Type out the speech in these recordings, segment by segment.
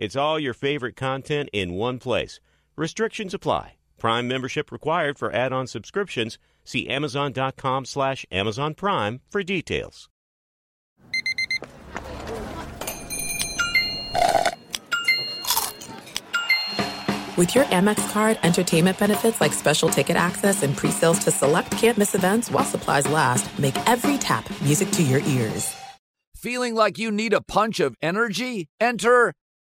It's all your favorite content in one place. Restrictions apply. Prime membership required for add-on subscriptions. See Amazon.com slash Amazon Prime for details. With your Amex card, entertainment benefits like special ticket access and pre-sales to select campus events while supplies last, make every tap music to your ears. Feeling like you need a punch of energy? Enter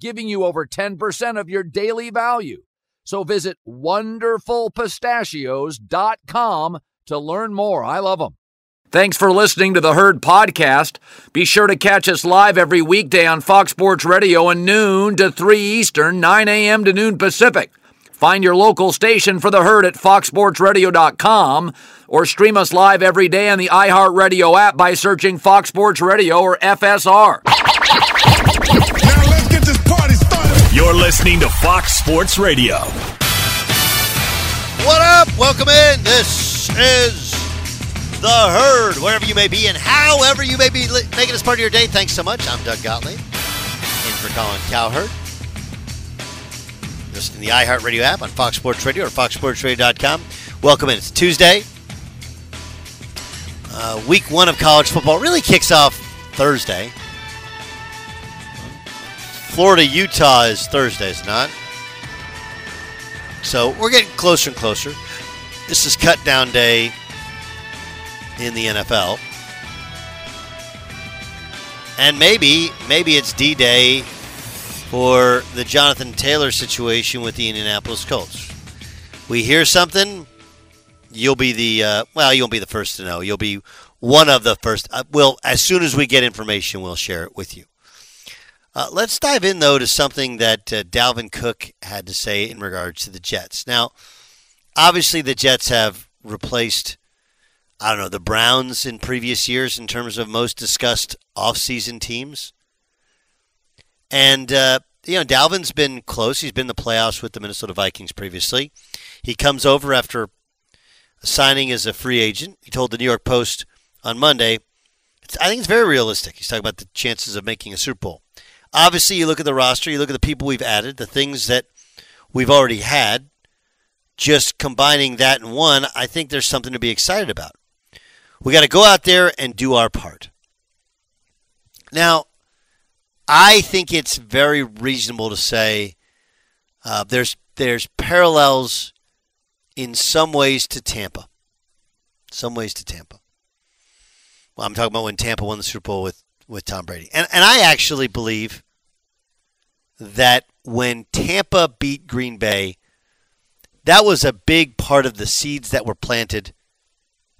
giving you over 10% of your daily value. So visit wonderfulpistachios.com to learn more. I love them. Thanks for listening to the Herd Podcast. Be sure to catch us live every weekday on Fox Sports Radio at noon to 3 Eastern, 9 a.m. to noon Pacific. Find your local station for the herd at foxsportsradio.com or stream us live every day on the iHeartRadio app by searching Fox Sports Radio or FSR. You're listening to Fox Sports Radio. What up? Welcome in. This is The Herd, wherever you may be and however you may be li- making this part of your day. Thanks so much. I'm Doug Gottlieb, in for Colin Cowherd. Listen to the iHeartRadio app on Fox Sports Radio or foxsportsradio.com. Welcome in. It's Tuesday. Uh, week one of college football really kicks off Thursday. Florida, Utah is Thursday, is not? So we're getting closer and closer. This is cut down day in the NFL. And maybe, maybe it's D Day for the Jonathan Taylor situation with the Indianapolis Colts. We hear something, you'll be the uh, well, you won't be the first to know. You'll be one of the first. Uh, we'll as soon as we get information, we'll share it with you. Uh, let's dive in though to something that uh, Dalvin Cook had to say in regards to the Jets. Now, obviously, the Jets have replaced. I don't know the Browns in previous years in terms of most discussed offseason teams. And, uh, you know, Dalvin's been close. He's been in the playoffs with the Minnesota Vikings previously. He comes over after signing as a free agent. He told the New York Post on Monday, I think it's very realistic. He's talking about the chances of making a Super Bowl. Obviously, you look at the roster, you look at the people we've added, the things that we've already had. Just combining that in one, I think there's something to be excited about. We got to go out there and do our part. Now, I think it's very reasonable to say uh, there's there's parallels in some ways to Tampa. Some ways to Tampa. Well, I'm talking about when Tampa won the Super Bowl with, with Tom Brady. And and I actually believe that when Tampa beat Green Bay, that was a big part of the seeds that were planted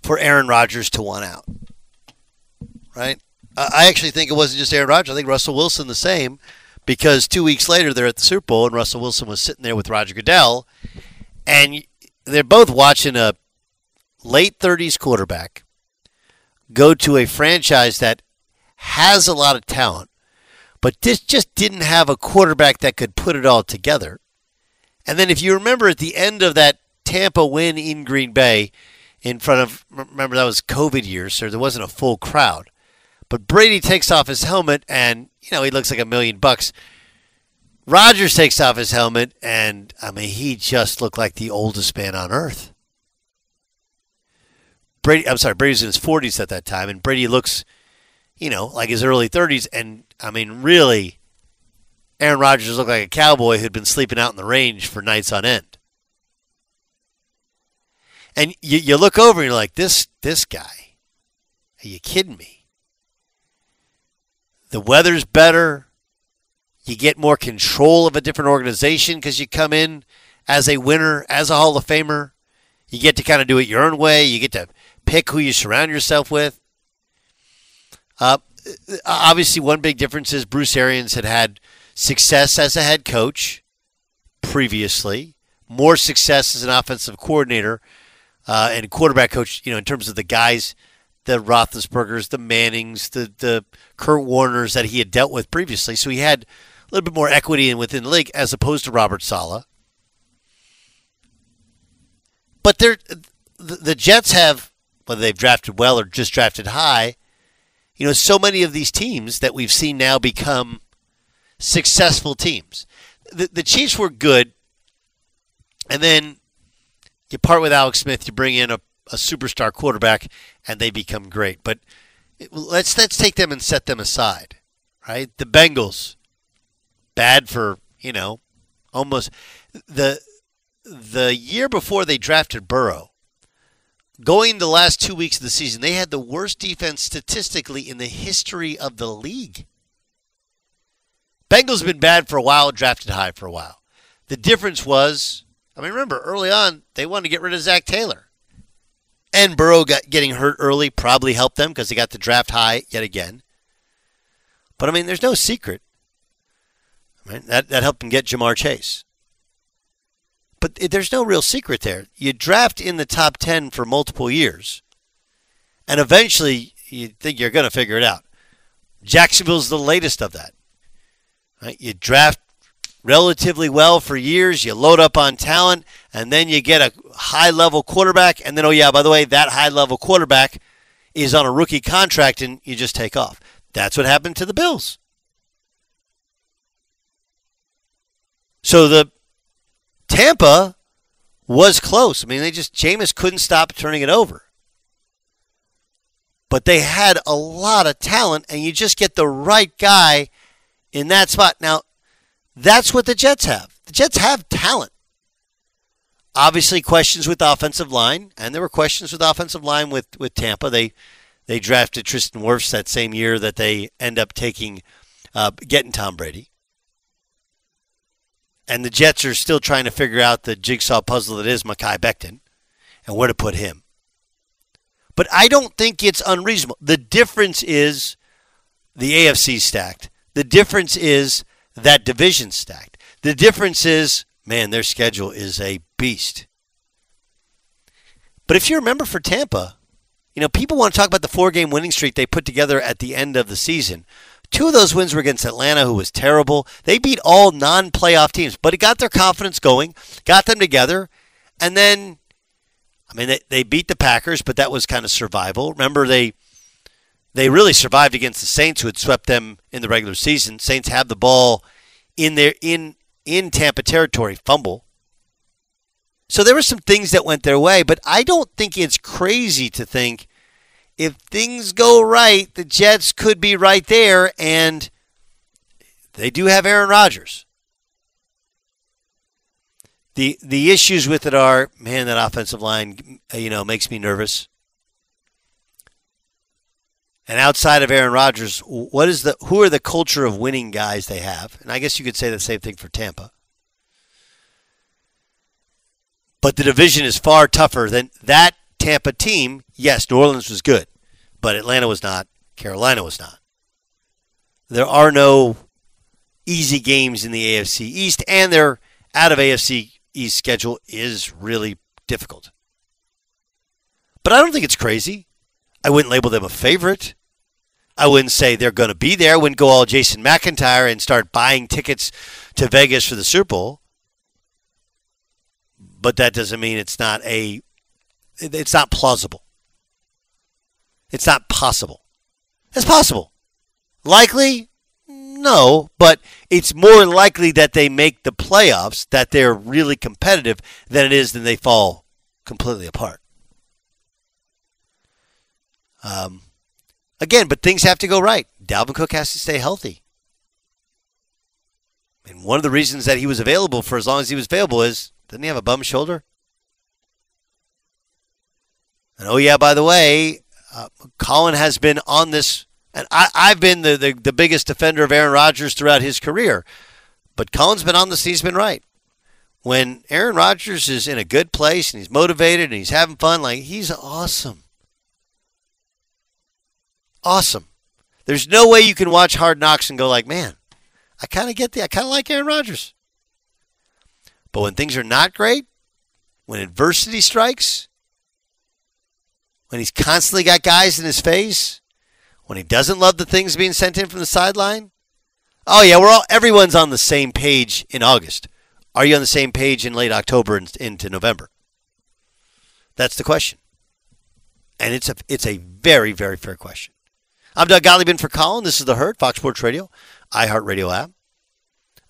for Aaron Rodgers to want out. Right? I actually think it wasn't just Aaron Rodgers. I think Russell Wilson the same, because two weeks later they're at the Super Bowl and Russell Wilson was sitting there with Roger Goodell, and they're both watching a late 30s quarterback go to a franchise that has a lot of talent, but this just didn't have a quarterback that could put it all together. And then if you remember at the end of that Tampa win in Green Bay, in front of remember that was COVID year, so there wasn't a full crowd. But Brady takes off his helmet and, you know, he looks like a million bucks. Rodgers takes off his helmet and, I mean, he just looked like the oldest man on earth. Brady, I'm sorry, Brady's in his 40s at that time, and Brady looks, you know, like his early 30s. And, I mean, really, Aaron Rodgers looked like a cowboy who'd been sleeping out in the range for nights on end. And you, you look over and you're like, this this guy, are you kidding me? The weather's better. You get more control of a different organization because you come in as a winner, as a Hall of Famer. You get to kind of do it your own way. You get to pick who you surround yourself with. Uh, obviously, one big difference is Bruce Arians had had success as a head coach previously, more success as an offensive coordinator uh, and quarterback coach. You know, in terms of the guys, the Roethlisbergers, the Mannings, the the Kurt Warners that he had dealt with previously. So he had a little bit more equity in within the league as opposed to Robert Saleh. But they're, the Jets have, whether they've drafted well or just drafted high, you know, so many of these teams that we've seen now become successful teams. The, the Chiefs were good, and then you part with Alex Smith, you bring in a, a superstar quarterback, and they become great. But let's let's take them and set them aside, right? The Bengals, bad for you know, almost the the year before they drafted Burrow, going the last two weeks of the season, they had the worst defense statistically in the history of the league. Bengals have been bad for a while, drafted high for a while. The difference was, I mean, remember early on they wanted to get rid of Zac Taylor, and Burrow got getting hurt early probably helped them because they got the draft high yet again. But I mean, there's no secret. That that helped them get Ja'Marr Chase but there's no real secret there. You draft in the top 10 for multiple years, and eventually you think you're going to figure it out. Jacksonville's the latest of that. Right? You draft relatively well for years, you load up on talent, and then you get a high level quarterback, and then, oh, yeah, by the way, that high level quarterback is on a rookie contract, and you just take off. That's what happened to the Bills. So the Tampa was close. I mean, they just Jameis couldn't stop turning it over. But they had a lot of talent, and you just get the right guy in that spot. Now, that's what the Jets have. The Jets have talent. Obviously, questions with offensive line, and there were questions with offensive line with, with Tampa. They they drafted Tristan Wirfs that same year that they end up taking uh, getting Tom Brady and the Jets are still trying to figure out the jigsaw puzzle that is Mekhi Becton and where to put him. But I don't think it's unreasonable. The difference is the AFC stacked. The difference is that division stacked. The difference is, man, their schedule is a beast. But if you remember for Tampa, you know, people want to talk about the four game winning streak they put together at the end of the season. Two of those wins were against Atlanta, who was terrible. They beat all non playoff teams, but it got their confidence going, got them together. And then, I mean, they, they beat the Packers, but that was kind of survival. Remember, they they really survived against the Saints, who had swept them in the regular season. Saints have the ball in their in in Tampa territory, fumble. So there were some things that went their way, but I don't think it's crazy to think if things go right, the Jets could be right there, and they do have Aaron Rodgers. The the issues with it are, man, that offensive line, uh, you know, makes me nervous. And outside of Aaron Rodgers, what is the who are the culture of winning guys they have? And I guess you could say the same thing for Tampa. But the division is far tougher than that Tampa team, yes, New Orleans was good, but Atlanta was not. Carolina was not. There are no easy games in the AFC East, and their out of AFC East schedule is really difficult. But I don't think it's crazy. I wouldn't label them a favorite. I wouldn't say they're going to be there. I wouldn't go all Jason McIntyre and start buying tickets to Vegas for the Super Bowl. But that doesn't mean it's not a it's not plausible. It's not possible. It's possible. Likely? No, but it's more likely that they make the playoffs, that they're really competitive, than it is that they fall completely apart. Um, again, but things have to go right. Dalvin Cook has to stay healthy. And one of the reasons that he was available for as long as he was available is didn't he have a bum shoulder? And oh yeah, by the way, uh, Colin has been on this, and I, I've been the, the, the biggest defender of Aaron Rodgers throughout his career. But Colin's been on this, he's been right. When Aaron Rodgers is in a good place and he's motivated and he's having fun, like he's awesome. Awesome. There's no way you can watch Hard Knocks and go like, man, I kind of get the, I kind of like Aaron Rodgers. But when things are not great, when adversity strikes, when he's constantly got guys in his face, when he doesn't love the things being sent in from the sideline, oh yeah, we're all everyone's on the same page in August. Are you on the same page in late October and into November? That's the question, and it's a it's a very very fair question. I'm Doug Gottlieb for Colin. This is the Herd Fox Sports Radio, iHeartRadio app.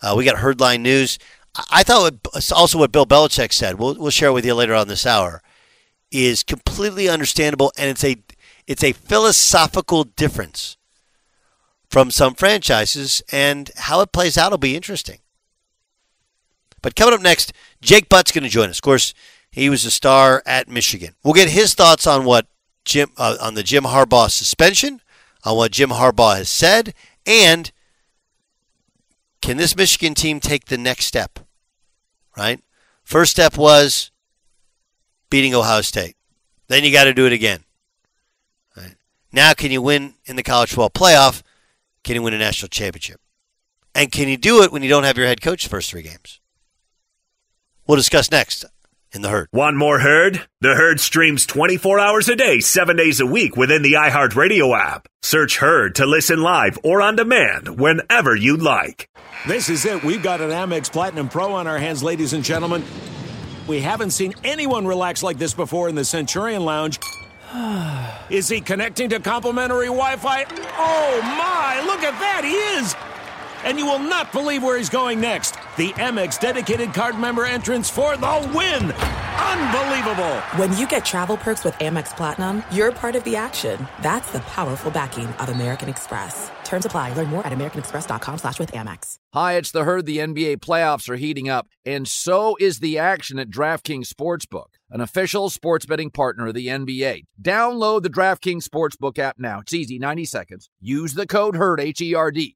Uh, we got Herdline News. I, thought also what Bill Belichick said. We'll we'll share with you later on this hour is completely understandable, and it's a it's a philosophical difference from some franchises, and how it plays out will be interesting. But coming up next, Jake Butt's going to join us. Of course, he was a star at Michigan. We'll get his thoughts on what Jim uh, on the Jim Harbaugh suspension, on what Jim Harbaugh has said, and can this Michigan team take the next step? Right? First step was beating Ohio State. Then you got to do it again. Right. Now, can you win in the college football playoff? Can you win a national championship? And can you do it when you don't have your head coach the first three games? We'll discuss next in the herd. One more herd? The herd streams 24 hours a day, seven days a week within the iHeartRadio app. Search herd to listen live or on demand whenever you'd like. This is it. We've got an Amex Platinum Pro on our hands, ladies and gentlemen. We haven't seen anyone relax like this before in the Centurion Lounge. Is he connecting to complimentary Wi Fi? Oh my, look at that, he is! And you will not believe where he's going next. The Amex dedicated card member entrance for the win! Unbelievable! When you get travel perks with Amex Platinum, you're part of the action. That's the powerful backing of American Express. Terms apply. Learn more at americanexpress.com slash with Amex. Hi, it's the herd. The NBA playoffs are heating up, and so is the action at DraftKings Sportsbook, an official sports betting partner of the NBA. Download the DraftKings Sportsbook app now. It's easy, 90 seconds. Use the code HERD, H E R D.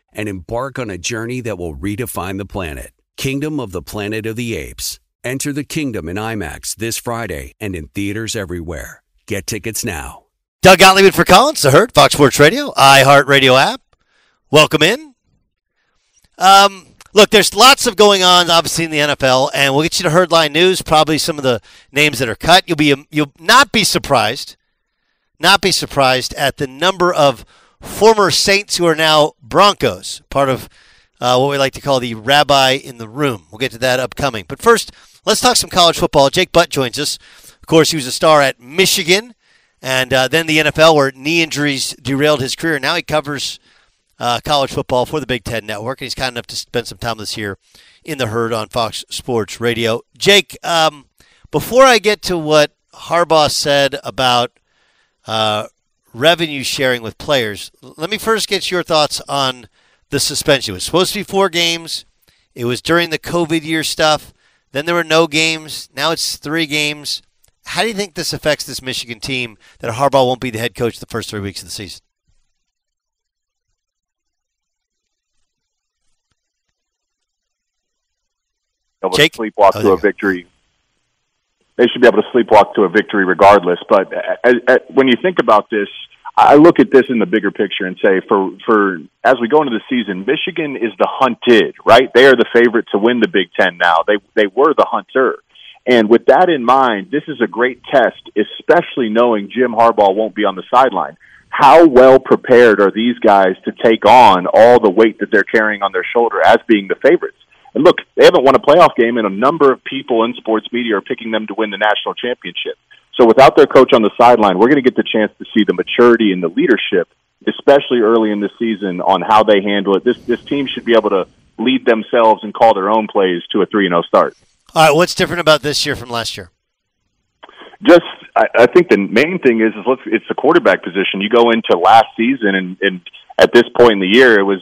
and embark on a journey that will redefine the planet. Kingdom of the Planet of the Apes. Enter the kingdom in IMAX this Friday and in theaters everywhere. Get tickets now. Doug Gottlieb for Colin's, the Herd, Fox Sports Radio, iHeartRadio app. Welcome in. Um, look, there's lots of going on, obviously, in the NFL, and we'll get you to Herdline News, probably some of the names that are cut. You'll be you'll not be surprised, not be surprised at the number of former Saints who are now Broncos, part of uh, what we like to call the rabbi in the room. We'll get to that upcoming. But first, let's talk some college football. Jake Butt joins us. Of course, he was a star at Michigan and uh, then the NFL, where knee injuries derailed his career. Now he covers uh, college football for the Big Ten Network, and he's kind enough to spend some time this year in the herd on Fox Sports Radio. Jake, um, before I get to what Harbaugh said about uh, revenue sharing with players, let me first get your thoughts on the suspension. It was supposed to be four games. It was during the COVID year stuff. Then there were no games. Now it's three games. How do you think this affects this Michigan team that Harbaugh won't be the head coach the first three weeks of the season? Jake? sleepwalk Oh, to a victory. They should be able to sleepwalk to a victory regardless. But uh, uh, when you think about this, I look at this in the bigger picture and say, for for as we go into the season, Michigan is the hunted, right? They are the favorite to win the Big Ten now. They they were the hunter. And with that in mind, this is a great test, especially knowing Jim Harbaugh won't be on the sideline. How well prepared are these guys to take on all the weight that they're carrying on their shoulder as being the favorites? And look, they haven't won a playoff game, and a number of people in sports media are picking them to win the national championship. So without their coach on the sideline, we're going to get the chance to see the maturity and the leadership, especially early in the season, on how they handle it. This this team should be able to lead themselves and call their own plays to a three and zero start. All right, what's different about this year from last year? just I, I think the main thing is is let's it's the quarterback position. You go into last season and, and at this point in the year it was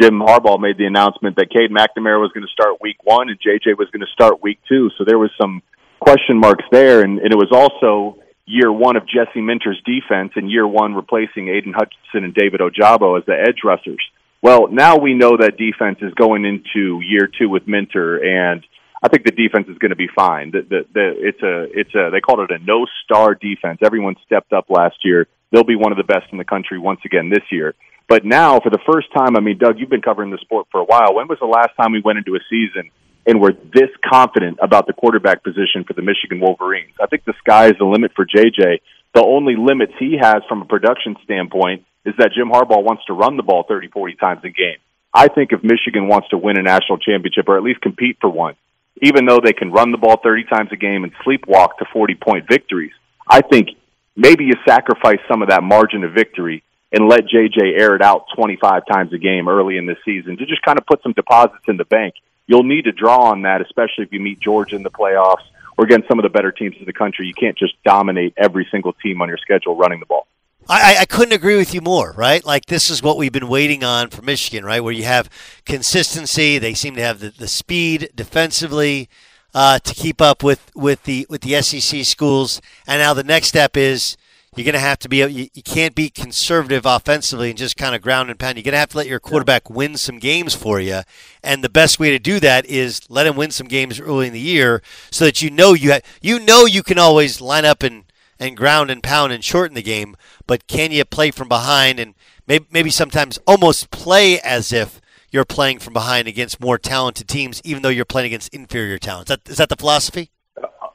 Jim Harbaugh made the announcement that Cade McNamara was going to start week one and JJ was going to start week two. So there was some question marks there and, and it was also year one of Jesse Minter's defense and year one replacing Aidan Hutchinson and David Ojabo as the edge rushers. Well, now we know that defense is going into year two with Minter and I think the defense is going to be fine. The, the, the, it's a, it's a, they called it a no star defense. Everyone stepped up last year. They'll be one of the best in the country once again this year. But now, for the first time, I mean, Doug, you've been covering the sport for a while. When was the last time we went into a season and we're this confident about the quarterback position for the Michigan Wolverines? I think the sky is the limit for JJ. The only limits he has from a production standpoint is that Jim Harbaugh wants to run the ball 30, 40 times a game. I think if Michigan wants to win a national championship or at least compete for one, even though they can run the ball 30 times a game and sleepwalk to 40 point victories, I think maybe you sacrifice some of that margin of victory and let JJ air it out 25 times a game early in the season to just kind of put some deposits in the bank. You'll need to draw on that, especially if you meet Georgia in the playoffs or against some of the better teams in the country. You can't just dominate every single team on your schedule running the ball. I, I couldn't agree with you more, right? Like this is what we've been waiting on for Michigan, right? Where you have consistency. They seem to have the, the speed defensively uh, to keep up with, with the with the SEC schools. And now the next step is you're going to have to be you, you can't be conservative offensively and just kind of ground and pound. You're going to have to let your quarterback win some games for you. And the best way to do that is let him win some games early in the year so that you know you have, you know you can always line up and and ground and pound and shorten the game, but can you play from behind and maybe, maybe sometimes almost play as if you're playing from behind against more talented teams, even though you're playing against inferior talent? Is that, is that the philosophy?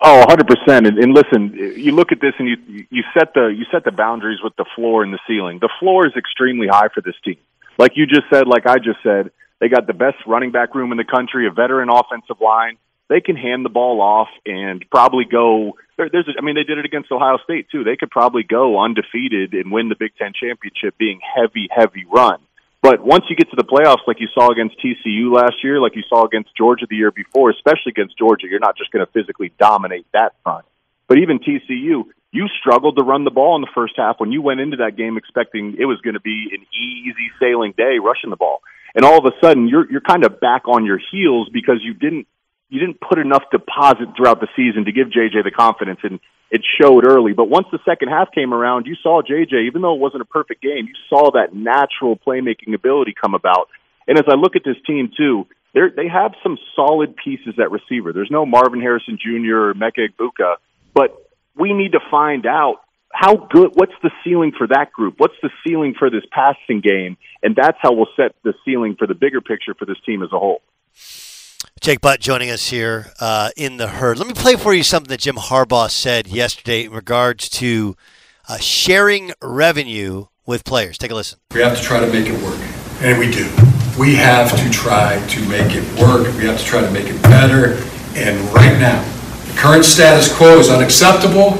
Oh, 100%. And, and listen, you look at this and you you set the you set the boundaries with the floor and the ceiling. The floor is extremely high for this team. Like you just said, like I just said, they got the best running back room in the country, a veteran offensive line. They can hand the ball off and probably go there, there's, I mean, they did it against Ohio State too. They could probably go undefeated and win the Big Ten championship, being heavy, heavy run. But once you get to the playoffs, like you saw against TCU last year, like you saw against Georgia the year before, especially against Georgia, you're not just going to physically dominate that front. But even TCU, you struggled to run the ball in the first half when you went into that game expecting it was going to be an easy sailing day rushing the ball. And all of a sudden, you're you're kind of back on your heels because you didn't you didn't put enough deposit throughout the season to give JJ the confidence, and it showed early. But once the second half came around, you saw JJ, even though it wasn't a perfect game, you saw that natural playmaking ability come about. And as I look at this team too, they have some solid pieces at receiver. There's no Marvin Harrison Jr. or Meka Egbuka, but we need to find out how good what's the ceiling for that group what's the ceiling for this passing game and that's how we'll set the ceiling for the bigger picture for this team as a whole Jake Butt joining us here uh, in the herd. Let me play for you something that Jim Harbaugh said yesterday in regards to uh, sharing revenue with players. Take a listen. We have to try to make it work, and we do. We have to try to make it work. We have to try to make it better. And right now, the current status quo is unacceptable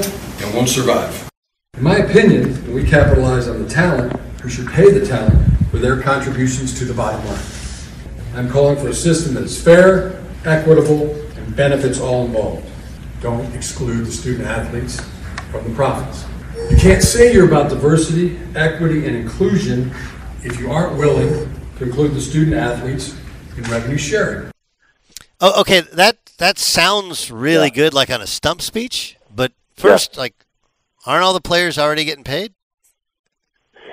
and won't survive. In my opinion, we capitalize on the talent who should pay the talent for their contributions to the bottom line. I'm calling for a system that is fair, equitable, and benefits all involved. Don't exclude the student athletes from the profits. You can't say you're about diversity, equity, and inclusion if you aren't willing to include the student athletes in revenue sharing. Oh, okay, that that sounds really good, like on a stump speech. But First, like, aren't all the players already getting paid?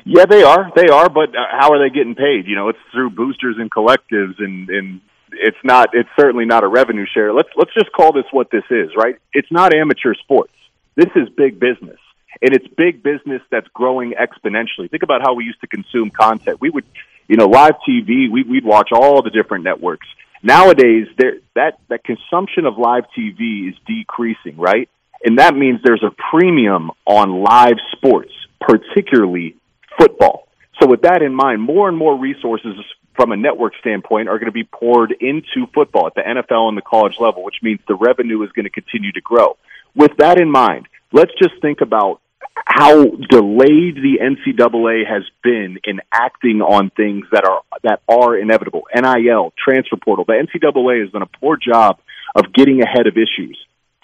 Yeah, they are. They are, but uh, how are they getting paid? You know, it's through boosters and collectives, and and it's not. It's certainly not a revenue share. Let's let's just call this what this is, right? It's not amateur sports. This is big business, and it's big business that's growing exponentially. Think about how we used to consume content. We would, you know, live TV. We, we'd watch all the different networks. Nowadays, there that that consumption of live TV is decreasing, right? And that means there's a premium on live sports, particularly football. So with that in mind, more and more resources from a network standpoint are going to be poured into football at the NFL and the college level, which means the revenue is going to continue to grow. With that in mind, let's just think about how delayed the NCAA has been in acting on things that are that are inevitable. NIL, transfer portal. The NCAA has done a poor job of getting ahead of issues.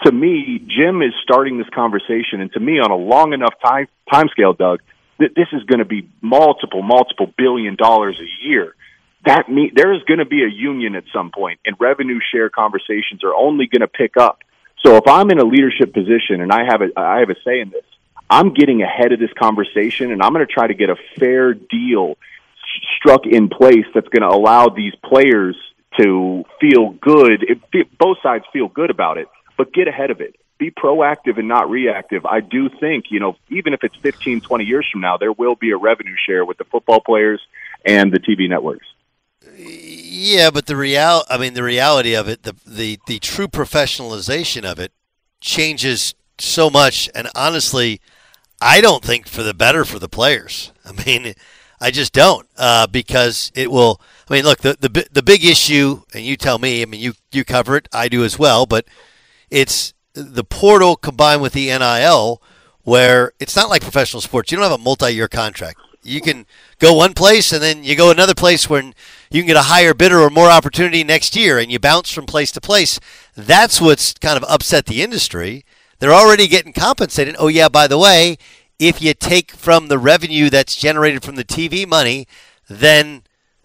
To me, Jim is starting this conversation, and to me, on a long enough time time scale, Doug, this is going to be multiple, multiple billion dollars a year. That mean there is going to be a union at some point, and revenue share conversations are only going to pick up. So if I'm in a leadership position and I have a I have a say in this, I'm getting ahead of this conversation, and I'm going to try to get a fair deal struck in place that's going to allow these players to feel good. It, both sides feel good about it, but get ahead of it be proactive and not reactive. I do think, you know, even if it's 15, 20 years from now, there will be a revenue share with the football players and the TV networks. Yeah, but the real I mean the reality of it, the the the true professionalization of it changes so much and honestly, I don't think for the better for the players. I mean, I just don't uh, because it will I mean, look, the the the big issue and you tell me, I mean you you cover it, I do as well, but it's the portal combined with the NIL, where it's not like professional sports. You don't have a multi-year contract. You can go one place and then you go another place when you can get a higher bidder or more opportunity next year, and you bounce from place to place. That's what's kind of upset the industry. They're already getting compensated. Oh yeah, by the way, if you take from the revenue that's generated from the TV money, then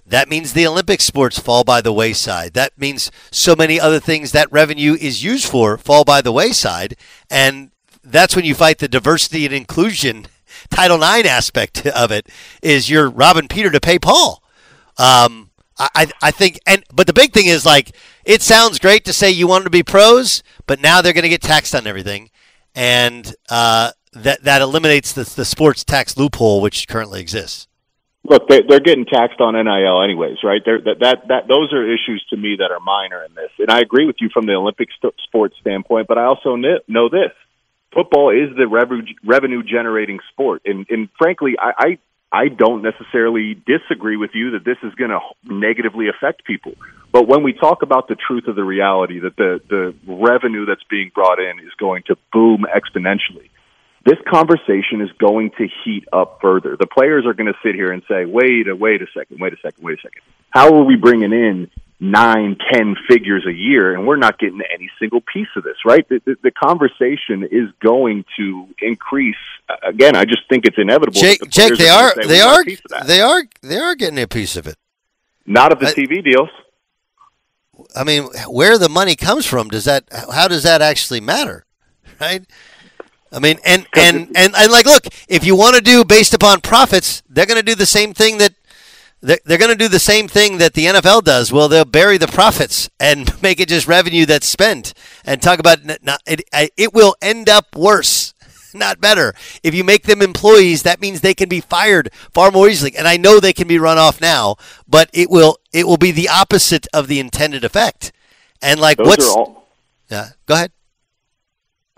that means the Olympic sports fall by the wayside. That means so many other things that revenue is used for fall by the wayside. And that's when you fight the diversity and inclusion Title IX aspect of it is you're robbing Peter to pay Paul. Um, I, I think, and but the big thing is like it sounds great to say you want to be pros, but now they're going to get taxed on everything, and uh, that that eliminates the the sports tax loophole which currently exists. Look, they, they're getting taxed on NIL anyways, right? They're, that that that those are issues to me that are minor in this, and I agree with you from the Olympic st- sports standpoint. But I also know this: football is the revenue generating sport, and and frankly, I, I I don't necessarily disagree with you that this is going to negatively affect people. But when we talk about the truth of the reality that the the revenue that's being brought in is going to boom exponentially this conversation is going to heat up further. The players are going to sit here and say, wait a, wait a second, wait a second, wait a second. How are we bringing in nine, ten figures a year and we're not getting any single piece of this, right? The, the, the conversation is going to increase. Again, I just think it's inevitable. Jake, the Jake they are, they are, they are, they are getting a piece of it. Not of the I, TV deals. I mean, where the money comes from, does that, how does that actually matter? Right? I mean, and and and, and like, look, if you want to do based upon profits, they're going to do the same thing that they're, they're going to do the same thing that the NFL does. Well, they'll bury the profits and make it just revenue that's spent, and talk about not, it. It will end up worse, not better. If you make them employees, that means they can be fired far more easily. And I know they can be run off now, but it will it will be the opposite of the intended effect. And like, Those what's all- yeah? Go ahead.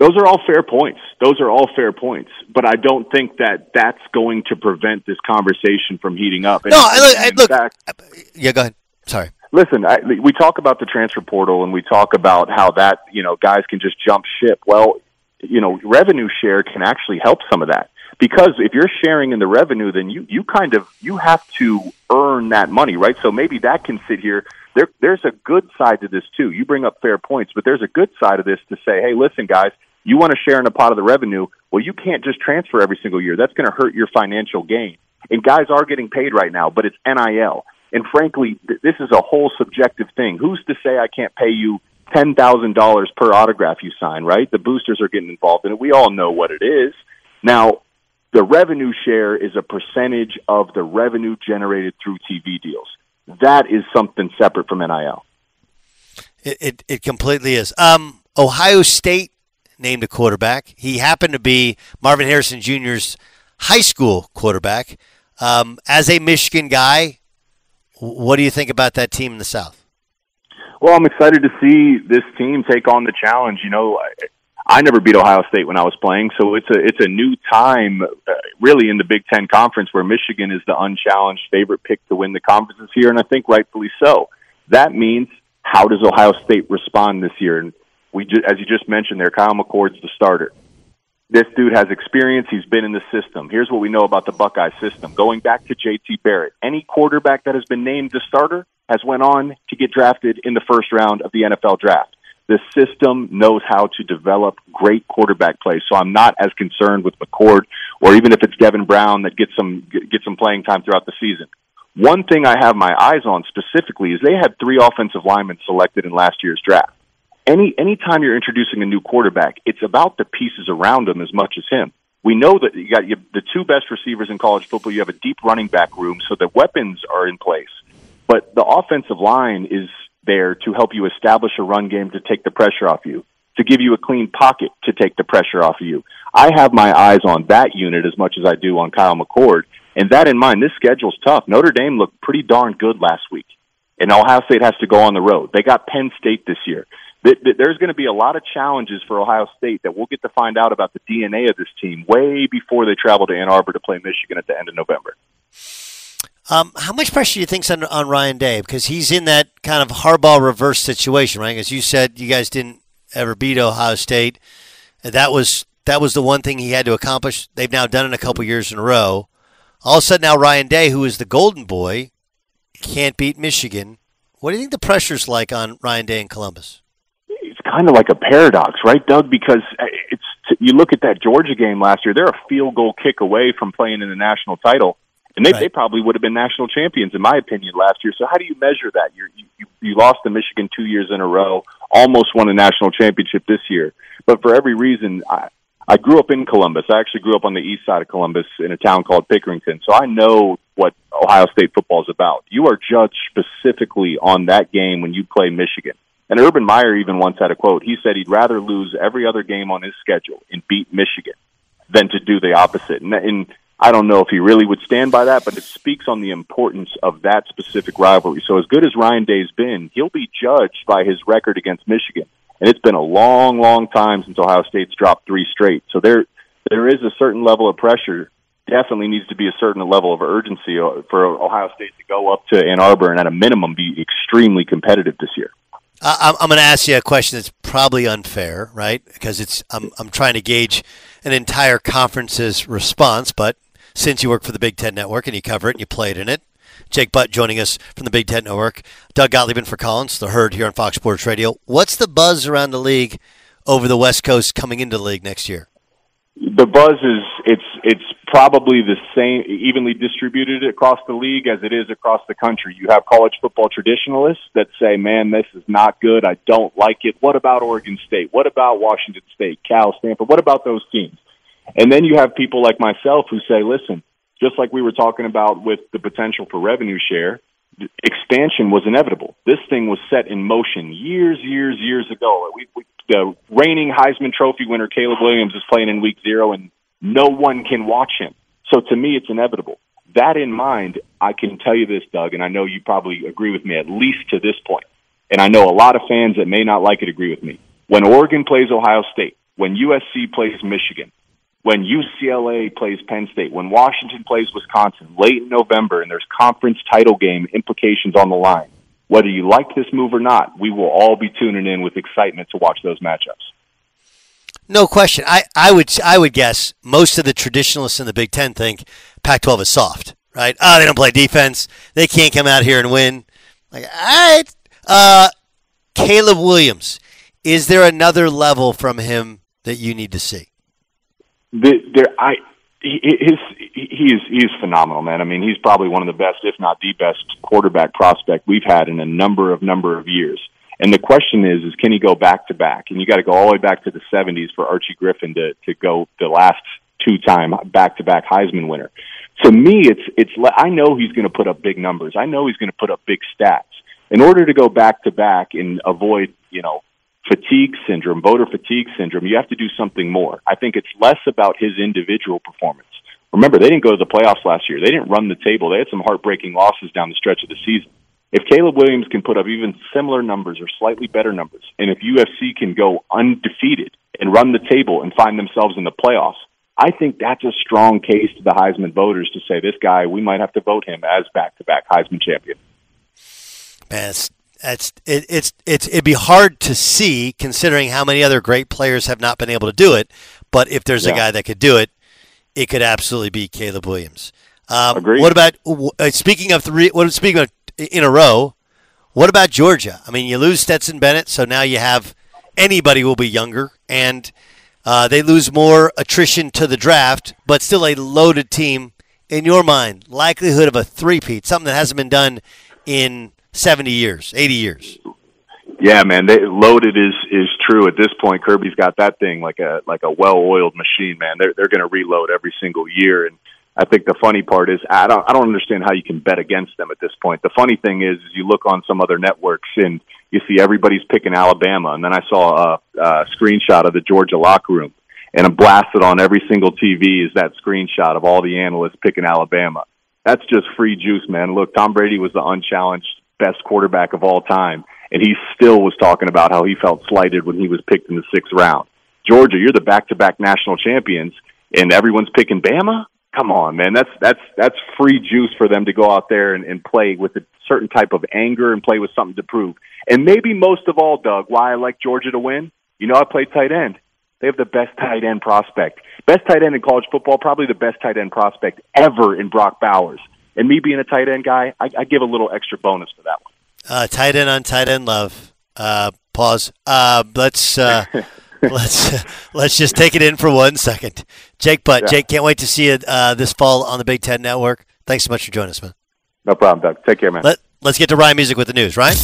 Those are all fair points. Those are all fair points. But I don't think that that's going to prevent this conversation from heating up. And, no, I, I, look. Fact, yeah, go ahead. Sorry. Listen, I, we talk about the transfer portal and we talk about how that you know guys can just jump ship. Well, you know, revenue share can actually help some of that because if you're sharing in the revenue, then you you kind of you have to earn that money, right? So maybe that can sit here. There, there's a good side to this too. You bring up fair points, but there's a good side of this to say, hey, listen, guys you want to share in a pot of the revenue. Well, you can't just transfer every single year. That's going to hurt your financial gain. And guys are getting paid right now, but it's NIL. And frankly, th- this is a whole subjective thing. Who's to say I can't pay you ten thousand dollars per autograph you sign, right? The boosters are getting involved in it. We all know what it is. Now, the revenue share is a percentage of the revenue generated through TV deals. That is something separate from NIL. It, it, it completely is. Um, Ohio State named a quarterback. He happened to be Marvin Harrison Jr.'s high school quarterback. Um, as a Michigan guy, what do you think about that team in the South? Well, I'm excited to see this team take on the challenge. You know, I, I never beat Ohio State when I was playing, so it's a it's a new time, uh, really, in the Big Ten Conference where Michigan is the unchallenged favorite pick to win the conferences here, and I think rightfully so. That means how does Ohio State respond this year? And we, ju- as you just mentioned, there, Kyle McCord's the starter. This dude has experience. He's been in the system. Here's what we know about the Buckeye system. Going back to JT Barrett, any quarterback that has been named the starter has went on to get drafted in the first round of the NFL draft. The system knows how to develop great quarterback play. So I'm not as concerned with McCord or even if it's Devin Brown that gets some get some playing time throughout the season. One thing I have my eyes on specifically is they had three offensive linemen selected in last year's draft any anytime you're introducing a new quarterback, it's about the pieces around him as much as him. We know that you got the two best receivers in college football. You have a deep running back room, so the weapons are in place. But the offensive line is there to help you establish a run game to take the pressure off you, to give you a clean pocket to take the pressure off of you. I have my eyes on that unit as much as I do on Kyle McCord. And that in mind, this schedule's tough. Notre Dame looked pretty darn good last week. And Ohio State has to go on the road. They got Penn State this year there's going to be a lot of challenges for Ohio State that we'll get to find out about the DNA of this team way before they travel to Ann Arbor to play Michigan at the end of November. Um, how much pressure do you think's on, on Ryan Day? Because he's in that kind of Harbaugh reverse situation, right? As you said, you guys didn't ever beat Ohio State. That was that was the one thing he had to accomplish. They've now done it a couple years in a row. All of a sudden, now Ryan Day, who is the golden boy, can't beat Michigan. What do you think the pressure's like on Ryan Day in Columbus? Kind of like a paradox, right, Doug? Because uh, it's you look at that Georgia game last year; they're a field goal kick away from playing in the national title, and they right. they probably would have been national champions, in my opinion, last year. So how do you measure that? You're, you you lost to Michigan two years in a row, almost won a national championship this year, but for every reason. I, I grew up in Columbus. I actually grew up on the east side of Columbus in a town called Pickerington. So I know what Ohio State football is about. You are judged specifically on that game when you play Michigan. And Urban Meyer even once had a quote. He said he'd rather lose every other game on his schedule and beat Michigan than to do the opposite. And, and I don't know if he really would stand by that, but it speaks on the importance of that specific rivalry. So as good as Ryan Day's been, he'll be judged by his record against Michigan. And it's been a long, long time since Ohio State's dropped three straight. So there, there is a certain level of pressure. Definitely needs to be a certain level of urgency uh, for Ohio State to go up to Ann Arbor and at a minimum be extremely competitive this year. I'm, I'm going to ask you a question that's probably unfair, right? Because it's I'm, I'm trying to gauge an entire conference's response, but since you work for the Big Ten Network and you cover it and you played in it, Jake Butt joining us from the Big Ten Network, Doug Gottlieb for Colin's, the herd here on Fox Sports Radio. What's the buzz around the league over the West Coast coming into the league next year? The buzz is it's it's probably the same evenly distributed across the league as it is across the country. You have college football traditionalists that say, "Man, this is not good. I don't like it." What about Oregon State? What about Washington State, Cal, Stanford? What about those teams? And then you have people like myself who say, "Listen, just like we were talking about with the potential for revenue share, expansion was inevitable. This thing was set in motion years, years, years ago. We, we, the reigning Heisman Trophy winner Caleb Williams is playing in Week Zero, and no one can watch him. So to me, it's inevitable. That in mind, I can tell you this, Doug, and I know you probably agree with me at least to this point. And I know a lot of fans that may not like it agree with me. When Oregon plays Ohio State, when USC plays Michigan, when UCLA plays Penn State, when Washington plays Wisconsin late in November and there's conference title game implications on the line, whether you like this move or not, we will all be tuning in with excitement to watch those matchups. No question. I, I would I would guess most of the traditionalists in the Big Ten think Pac-12 is soft, right? Oh, they don't play defense. They can't come out here and win. Like, all right. Uh, Caleb Williams, is there another level from him that you need to see? The, there, I his he is he is phenomenal, man. I mean, he's probably one of the best, if not the best, quarterback prospect we've had in a number of number of years. And the question is, is can he go back to back? And you got to go all the way back to the 70s for Archie Griffin to, to go the last two time back to back Heisman winner. To me, it's, it's, I know he's going to put up big numbers. I know he's going to put up big stats. In order to go back to back and avoid, you know, fatigue syndrome, voter fatigue syndrome, you have to do something more. I think it's less about his individual performance. Remember, they didn't go to the playoffs last year. They didn't run the table. They had some heartbreaking losses down the stretch of the season. If Caleb Williams can put up even similar numbers or slightly better numbers, and if USC can go undefeated and run the table and find themselves in the playoffs, I think that's a strong case to the Heisman voters to say this guy, we might have to vote him as back to back Heisman champion. Man, it's, it, it's, it's, it'd be hard to see considering how many other great players have not been able to do it. But if there's yeah. a guy that could do it, it could absolutely be Caleb Williams. Um, Agreed. What about uh, speaking of three? What speaking of in a row? What about Georgia? I mean, you lose Stetson Bennett, so now you have anybody will be younger, and uh, they lose more attrition to the draft, but still a loaded team. In your mind, likelihood of a three-peat, something that hasn't been done in 70 years, 80 years. Yeah, man, they, loaded is is true at this point. Kirby's got that thing like a like a well-oiled machine, man. They're they're going to reload every single year, and I think the funny part is I don't I don't understand how you can bet against them at this point. The funny thing is, is you look on some other networks and you see everybody's picking Alabama, and then I saw a, a screenshot of the Georgia locker room, and I'm blasted on every single TV is that screenshot of all the analysts picking Alabama. That's just free juice, man. Look, Tom Brady was the unchallenged best quarterback of all time, and he still was talking about how he felt slighted when he was picked in the sixth round. Georgia, you're the back-to-back national champions, and everyone's picking Bama come on, man. That's that's that's free juice for them to go out there and, and play with a certain type of anger and play with something to prove. And maybe most of all, Doug, why I like Georgia to win. You know, I played tight end. They have the best tight end prospect, best tight end in college football, probably the best tight end prospect ever in Brock Bowers. And me being a tight end guy, I, I give a little extra bonus for that one. Uh, tight end on tight end love. Uh, pause. Uh, let's. Uh, let's let's just take it in for one second. Jake Butt, yeah. Jake, can't wait to see it uh, this fall on the Big Ten Network. Thanks so much for joining us, man. No problem, Doug. Take care, man. Let, let's get to Ryan Music with the news, right?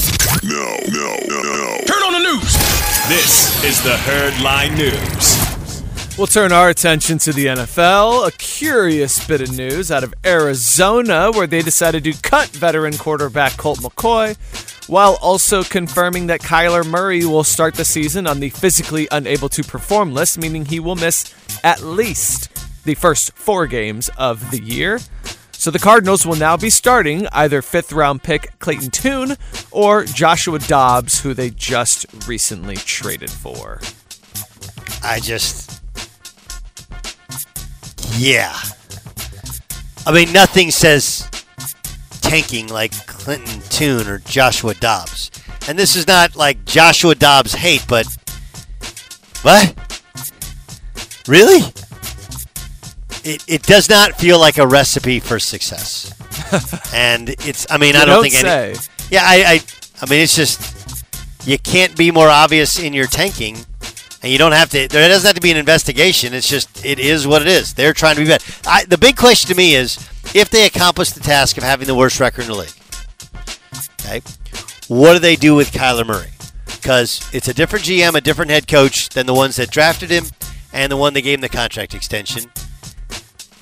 No, no, no, no. Turn on the news. This is the Herdline News. We'll turn our attention to the NFL. A curious bit of news out of Arizona, where they decided to cut veteran quarterback Colt McCoy while also confirming that Kyler Murray will start the season on the physically unable to perform list, meaning he will miss at least the first four games of the year. So the Cardinals will now be starting either fifth round pick Clayton Tune or Joshua Dobbs, who they just recently traded for. I just. Yeah. I mean, nothing says tanking like Clayton Tune or Joshua Dobbs. And this is not like Joshua Dobbs hate, but what? Really? It, it does not feel like a recipe for success. and it's I mean, you I don't, don't think say. any Yeah, I, I I mean it's just you can't be more obvious in your tanking and you don't have to there doesn't have to be an investigation. It's just it is what it is. They're trying to be bad. I, the big question to me is if they accomplish the task of having the worst record in the league okay what do they do with kyler murray? Because it's a different gm a different head coach than the ones that drafted him and the one that gave him the contract extension.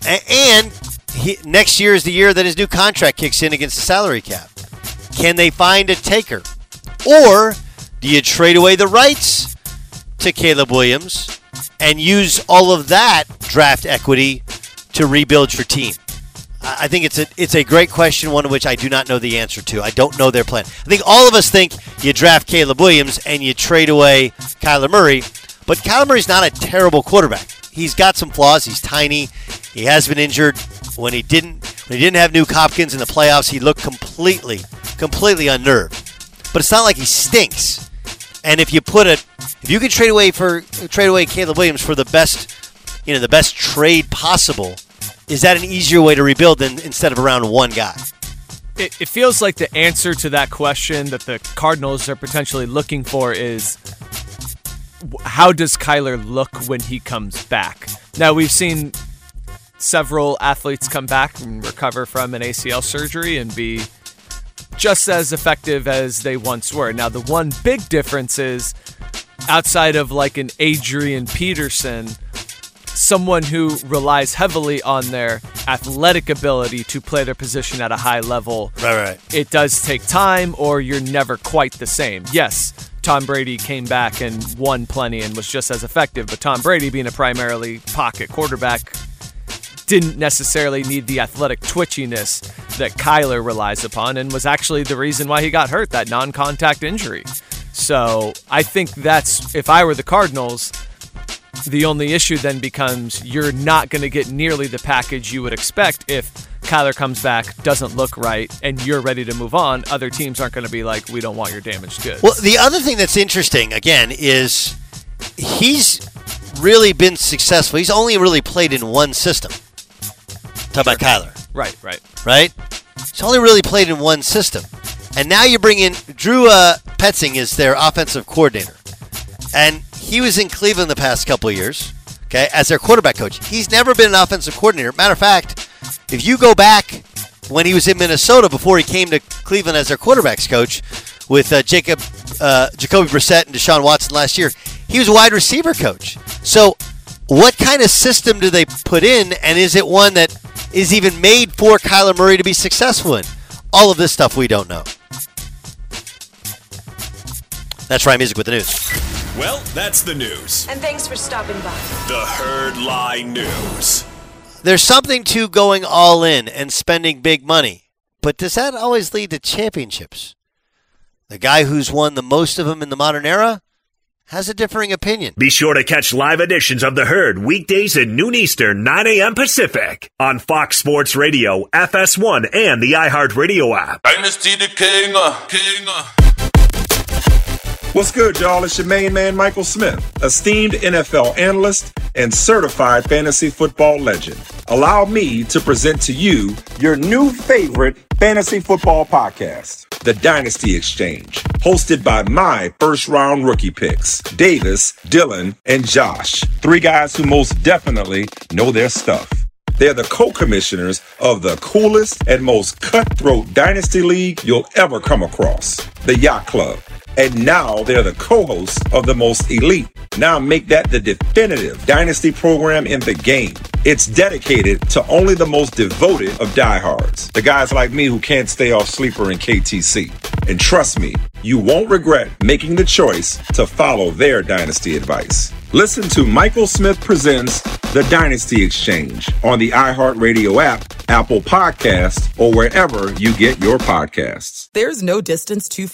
And he, next year is the year that his new contract kicks in against the salary cap. Can they find a taker? Or do you trade away the rights to Caleb Williams and use all of that draft equity to rebuild your team? I think it's a it's a great question, one of which I do not know the answer to. I don't know their plan. I think all of us think you draft Caleb Williams and you trade away Kyler Murray, but Kyler Murray's not a terrible quarterback. He's got some flaws. He's tiny. He has been injured. When he didn't when he didn't have Nuk Hopkins in the playoffs, he looked completely completely unnerved. But it's not like he stinks. And if you put it, if you could trade away for trade away Caleb Williams for the best, you know, the best trade possible, is that an easier way to rebuild than instead of around one guy? It, it feels like the answer to that question that the Cardinals are potentially looking for is how does Kyler look when he comes back? Now we've seen several athletes come back and recover from an ACL surgery and be just as effective as they once were. Now, the one big difference is outside of like an Adrian Peterson, someone who relies heavily on their athletic ability to play their position at a high level. Right, right. It does take time, or you're never quite the same. Yes, Tom Brady came back and won plenty and was just as effective, but Tom Brady, being a primarily pocket quarterback, didn't necessarily need the athletic twitchiness that Kyler relies upon and was actually the reason why he got hurt, that non contact injury. So I think that's, if I were the Cardinals, the only issue then becomes you're not going to get nearly the package you would expect if Kyler comes back, doesn't look right, and you're ready to move on. Other teams aren't going to be like, we don't want your damaged goods. Well, the other thing that's interesting, again, is he's really been successful. He's only really played in one system. Talk about Kyler. Right, right. Right? He's only really played in one system. And now you bring in Drew uh, Petzing is their offensive coordinator. And he was in Cleveland the past couple of years, okay, as their quarterback coach. He's never been an offensive coordinator. Matter of fact, if you go back when he was in Minnesota before he came to Cleveland as their quarterbacks coach with uh, Jacob, uh, Jacoby Brissett and Deshaun Watson last year, he was a wide receiver coach. So, what kind of system do they put in, and is it one that is even made for Kyler Murray to be successful in? All of this stuff we don't know. That's right, Music with the news. Well, that's the news. And thanks for stopping by. The Herd Lie News. There's something to going all in and spending big money, but does that always lead to championships? The guy who's won the most of them in the modern era has a differing opinion. Be sure to catch live editions of The Herd weekdays at noon Eastern, 9 a.m. Pacific on Fox Sports Radio, FS1, and the iHeartRadio app. Dynasty the King. Uh, King. Uh. What's good, y'all? It's your main man, Michael Smith, esteemed NFL analyst and certified fantasy football legend. Allow me to present to you your new favorite fantasy football podcast, The Dynasty Exchange, hosted by my first round rookie picks, Davis, Dylan, and Josh. Three guys who most definitely know their stuff. They're the co-commissioners of the coolest and most cutthroat dynasty league you'll ever come across, the Yacht Club. And now they're the co-hosts of the most elite. Now make that the definitive dynasty program in the game. It's dedicated to only the most devoted of diehards, the guys like me who can't stay off sleeper in KTC. And trust me, you won't regret making the choice to follow their dynasty advice. Listen to Michael Smith Presents The Dynasty Exchange on the iHeartRadio app, Apple Podcast, or wherever you get your podcasts. There's no distance too far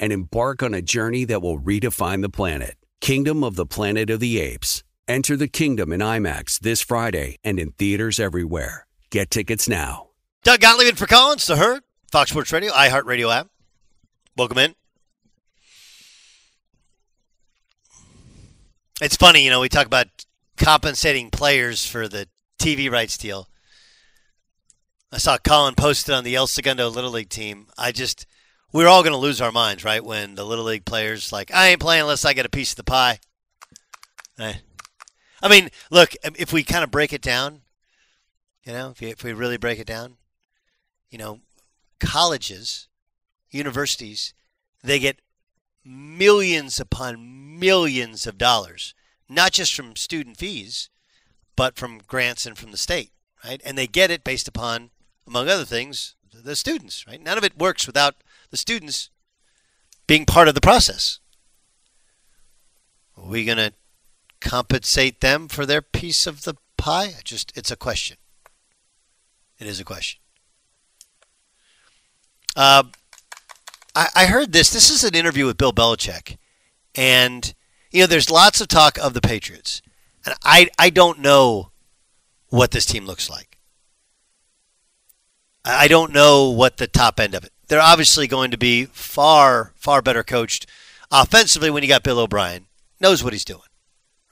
and embark on a journey that will redefine the planet. Kingdom of the Planet of the Apes. Enter the kingdom in IMAX this Friday and in theaters everywhere. Get tickets now. Doug Gottlieb for Colin's, The Herd, Fox Sports Radio, iHeartRadio app. Welcome in. It's funny, you know, we talk about compensating players for the TV rights deal. I saw Colin posted on the El Segundo Little League team. I just, we're all going to lose our minds, right? When the Little League players like, I ain't playing unless I get a piece of the pie. Right? I mean, look, um, if we kind of break it down, you know, if, if we really break it down, you know, colleges, universities, they get millions upon millions of dollars, not just from student fees, but from grants and from the state, right? And they get it based upon, among other things, the students, right? None of it works without the students being part of the process. Are we going to compensate them for their piece of the pie? Just, it's a question. It is a question. Uh, I, I heard this. This is an interview with Bill Belichick, and you know, there's lots of talk of the Patriots, and I I don't know what this team looks like. I don't know what the top end of it. They're obviously going to be far far better coached offensively when you got Bill O'Brien. Knows what he's doing.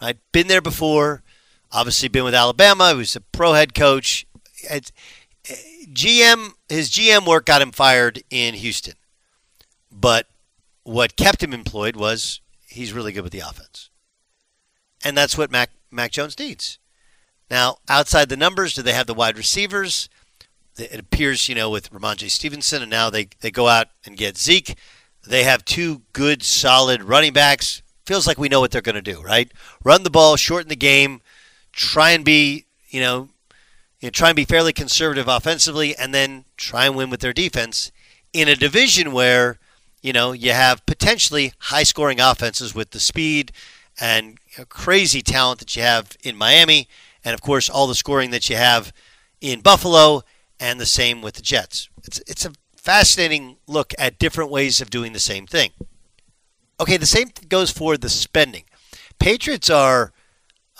Right? Been there before. Obviously been with Alabama. He was a pro head coach. GM his GM work got him fired in Houston. But what kept him employed was he's really good with the offense. And that's what Mac Mac Jones needs. Now, outside the numbers, do they have the wide receivers? It appears, you know, with Rhamondre Stevenson, and now they, they go out and get Zeke. They have two good, solid running backs. Feels like we know what they're going to do, right? Run the ball, shorten the game, try and be, you know, you know, try and be fairly conservative offensively, and then try and win with their defense in a division where you know you have potentially high-scoring offenses with the speed and crazy talent that you have in Miami, and of course all the scoring that you have in Buffalo, and the same with the Jets. It's it's a fascinating look at different ways of doing the same thing. Okay, the same goes for the spending. Patriots are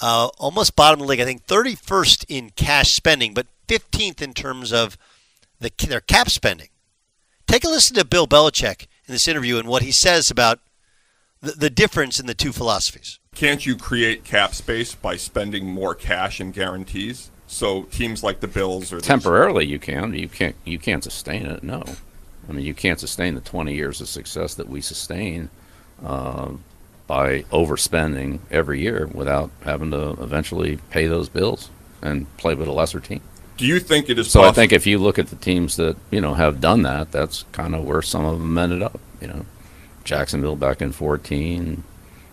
uh, almost bottom of the league. I think 31st in cash spending, but 15th in terms of the, their cap spending. Take a listen to Bill Belichick in this interview and what he says about the, the difference in the two philosophies. Can't you create cap space by spending more cash and guarantees? So teams like the Bills or temporarily you can, you can't you can't sustain it. No, I mean you can't sustain the 20 years of success that we sustain. Uh, by overspending every year without having to eventually pay those bills and play with a lesser team. Do you think it is so? Possible? I think if you look at the teams that you know have done that, that's kind of where some of them ended up. You know, Jacksonville back in '14,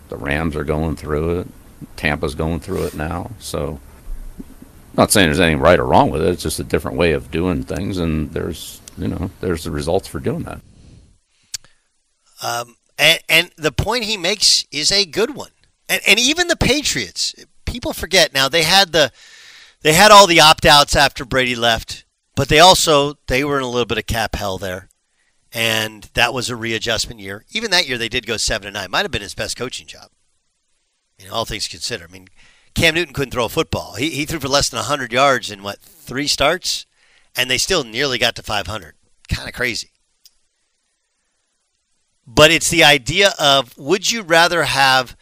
the Rams are going through it, Tampa's going through it now. So, not saying there's anything right or wrong with it. It's just a different way of doing things, and there's you know there's the results for doing that. Um, and, and the point he makes is a good one. And, and even the Patriots, people forget now they had the they had all the opt outs after Brady left, but they also they were in a little bit of cap hell there, and that was a readjustment year. Even that year they did go seven and nine. Might have been his best coaching job. You know, all things considered. I mean, Cam Newton couldn't throw a football. He he threw for less than hundred yards in what three starts, and they still nearly got to five hundred. Kind of crazy. But it's the idea of would you rather have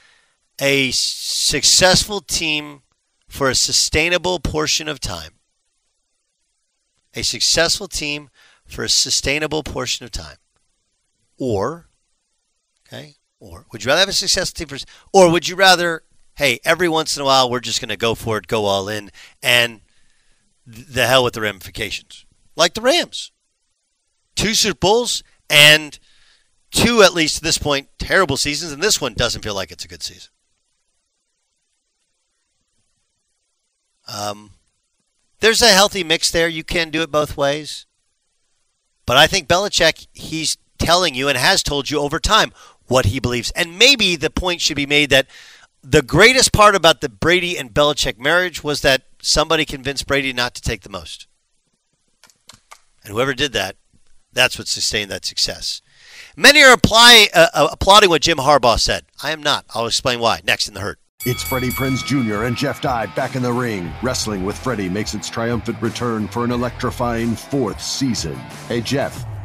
a successful team for a sustainable portion of time? A successful team for a sustainable portion of time. Or, okay, or would you rather have a successful team for, or would you rather, hey, every once in a while we're just going to go for it, go all in, and the hell with the ramifications? Like the Rams. Two Super Bowls and two, at least at this point, terrible seasons, and this one doesn't feel like it's a good season. Um, there's a healthy mix there. You can do it both ways. But I think Belichick, he's telling you and has told you over time what he believes. And maybe the point should be made that the greatest part about the Brady and Belichick marriage was that somebody convinced Brady not to take the most. And whoever did that, that's what sustained that success. Many are apply, uh, uh, applauding what Jim Harbaugh said. I am not. I'll explain why next in the herd. It's Freddie Prinze Jr. and Jeff Dye back in the ring. Wrestling with Freddie makes its triumphant return for an electrifying fourth season. Hey, Jeff.